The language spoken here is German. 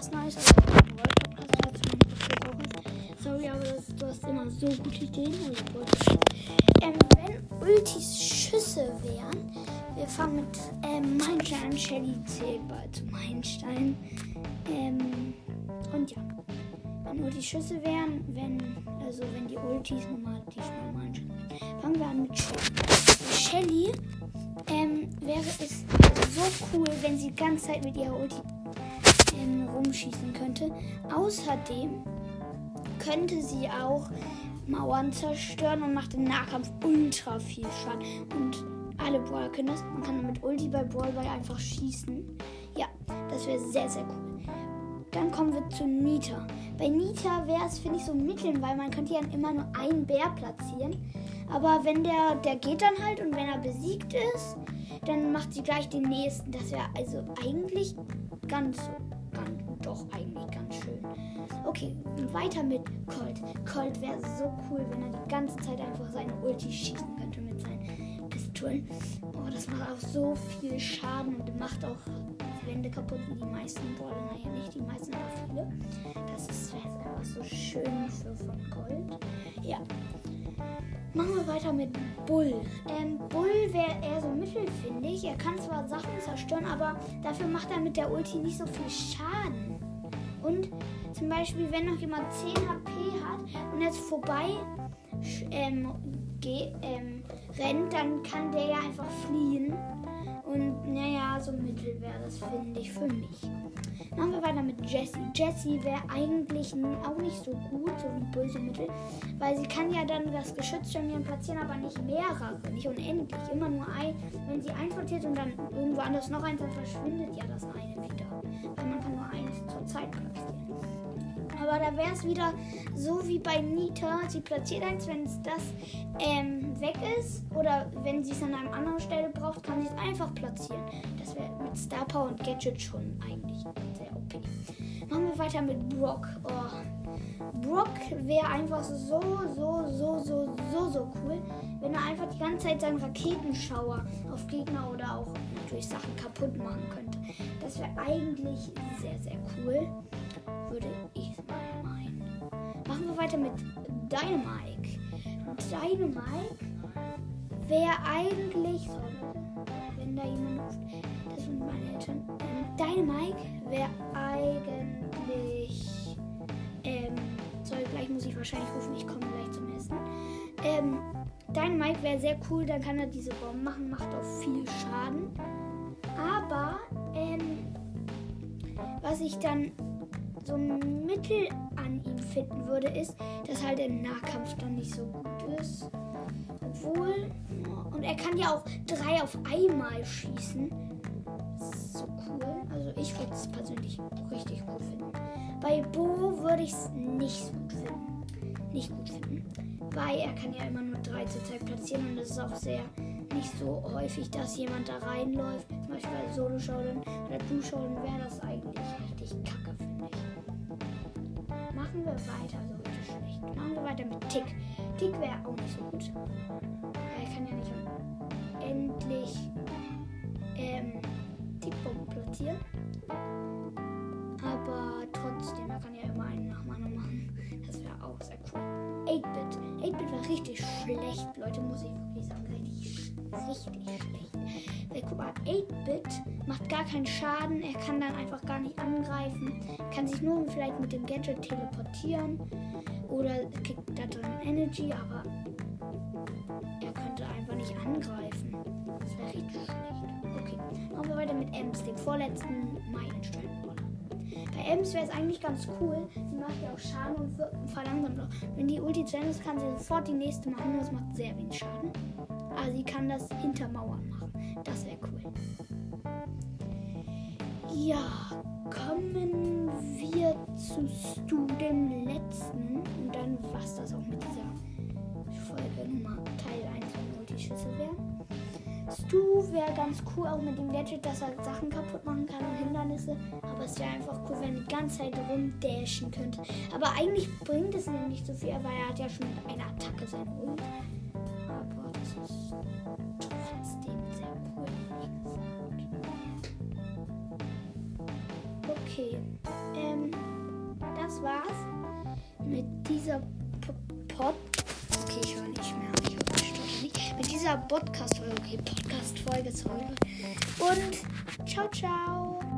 was Neues. Also, Podcast dazu noch nicht. Sorry, aber das, du hast immer so gute Ideen. Ähm, wenn Ultis Schüsse wären, wir fangen mit ähm, Meilenstein an. Shelly zählt bald zu Meilenstein. Ähm, und ja. Wenn Ultis Schüsse wären, wenn, also wenn die Ultis normal, die schnell Meilenstein Fangen wir an mit Shelly. Shelly ähm, wäre es so cool, wenn sie die ganze Zeit mit ihrer Ulti ähm, rumschießen könnte. Außerdem könnte sie auch Mauern zerstören und macht im Nahkampf ultra viel Schaden. Und alle Brawler können das. Man kann mit Ulti bei Brawlball einfach schießen. Ja, das wäre sehr, sehr cool. Dann kommen wir zu Nita. Bei Nita wäre es, finde ich, so mitteln, weil man könnte ja immer nur einen Bär platzieren. Aber wenn der, der geht dann halt und wenn er besiegt ist, dann macht sie gleich den nächsten. Das wäre also eigentlich ganz, ganz, doch eigentlich ganz schön. Okay, weiter mit Colt. Colt wäre so cool, wenn er die ganze Zeit einfach seine Ulti schießen könnte mit seinen Pistolen. Oh, das macht auch so viel Schaden und macht auch Wände kaputt wie die meisten Brawler. Naja, nicht die meisten, aber viele. Das ist einfach so schön für von Colt. Ja. Machen wir weiter mit Bull. Ähm, Bull wäre eher so mittel, finde ich. Er kann zwar Sachen zerstören, aber dafür macht er mit der Ulti nicht so viel Schaden. Und zum Beispiel, wenn noch jemand 10 HP hat und jetzt vorbei ähm, ähm, rennt, dann kann der ja einfach fliehen. Und naja, so mittel wäre das, finde ich, für mich. Machen wir weiter mit Jessie. Jessie wäre eigentlich auch nicht so gut, so wie böse Mittel, weil sie kann ja dann das Geschütz schon platzieren, aber nicht mehrere, nicht unendlich. Immer nur ein. Wenn sie einsortiert und dann irgendwo anders noch eins, dann verschwindet ja das eine wieder. Weil man kann nur eins zur Zeit platzieren. Aber da wäre es wieder so wie bei Nita. Sie platziert eins, wenn es das ähm, weg ist. Oder wenn sie es an einer anderen Stelle braucht, kann sie es einfach platzieren. Das wäre mit Star Power und Gadget schon eigentlich sehr OP. Machen wir weiter mit Brock. Oh. Brock wäre einfach so, so, so, so, so, so cool, wenn er einfach die ganze Zeit seinen Raketenschauer auf Gegner oder auch natürlich Sachen kaputt machen könnte. Das wäre eigentlich sehr, sehr cool, würde ich. Wir weiter mit Dynamike. Dynamike wäre eigentlich, so, wenn da jemand ruft, das sind meine Eltern. Ähm, Dynamike wäre eigentlich, ähm, sorry, gleich muss ich wahrscheinlich rufen, ich komme gleich zum Essen. Ähm, Dynamite wäre sehr cool, dann kann er diese Bomben machen, macht auch viel Schaden. Aber, ähm, was ich dann so mittel an ihm finden würde, ist, dass halt der Nahkampf dann nicht so gut ist. Obwohl, und er kann ja auch drei auf einmal schießen. So cool. Also ich würde es persönlich richtig gut finden. Bei Bo würde ich es nicht so gut finden. Nicht gut finden. Weil er kann ja immer nur drei zur Zeit platzieren und es ist auch sehr nicht so häufig, dass jemand da reinläuft. Zum Beispiel bei Solo-Showdown oder Du-Showdown wäre das eigentlich richtig kacke, finde ich. Machen wir weiter, so richtig schlecht. Machen wir weiter mit Tick. Tick wäre auch nicht so gut. Er kann ja nicht endlich ähm, Tickbomben platzieren. Aber trotzdem, er kann ja immer einen nach Mana machen. Das wäre auch sehr cool. 8-Bit. 8-Bit war richtig schlecht, Leute, muss ich wirklich sagen. Richtig, richtig schlecht. Mal, 8-Bit macht gar keinen Schaden. Er kann dann einfach gar nicht angreifen. Kann sich nur vielleicht mit dem Gadget teleportieren. Oder kriegt da drin Energy, aber er könnte einfach nicht angreifen. Das wäre richtig schlecht. Okay, machen wir weiter mit Ems, dem vorletzten Meilenstein. Bei Ems wäre es eigentlich ganz cool. Sie macht ja auch Schaden und verlangsamt auch. Wenn die Ulti Ende ist, kann sie sofort die nächste machen. Das macht sehr wenig Schaden. Aber sie kann das hinter Mauern machen. Das wäre cool. Ja, kommen wir zu Stu, dem letzten. Und dann war das auch mit dieser Folge Nummer Teil 1 von Multischüsse wäre. Stu wäre ganz cool, auch mit dem Gadget, dass er Sachen kaputt machen kann und Hindernisse. Aber es wäre einfach cool, wenn er die ganze Zeit rumdashen könnte. Aber eigentlich bringt es ihm nicht so viel, weil er hat ja schon mit einer Attacke sein. Aber das ist trotzdem Okay. ähm, das war's mit dieser P Pod. Okay, ich höre nicht mehr. Ich stoppe nicht. Mit dieser Podcast-Folge. Okay, Podcast-Folge, sorry. Und ciao, ciao.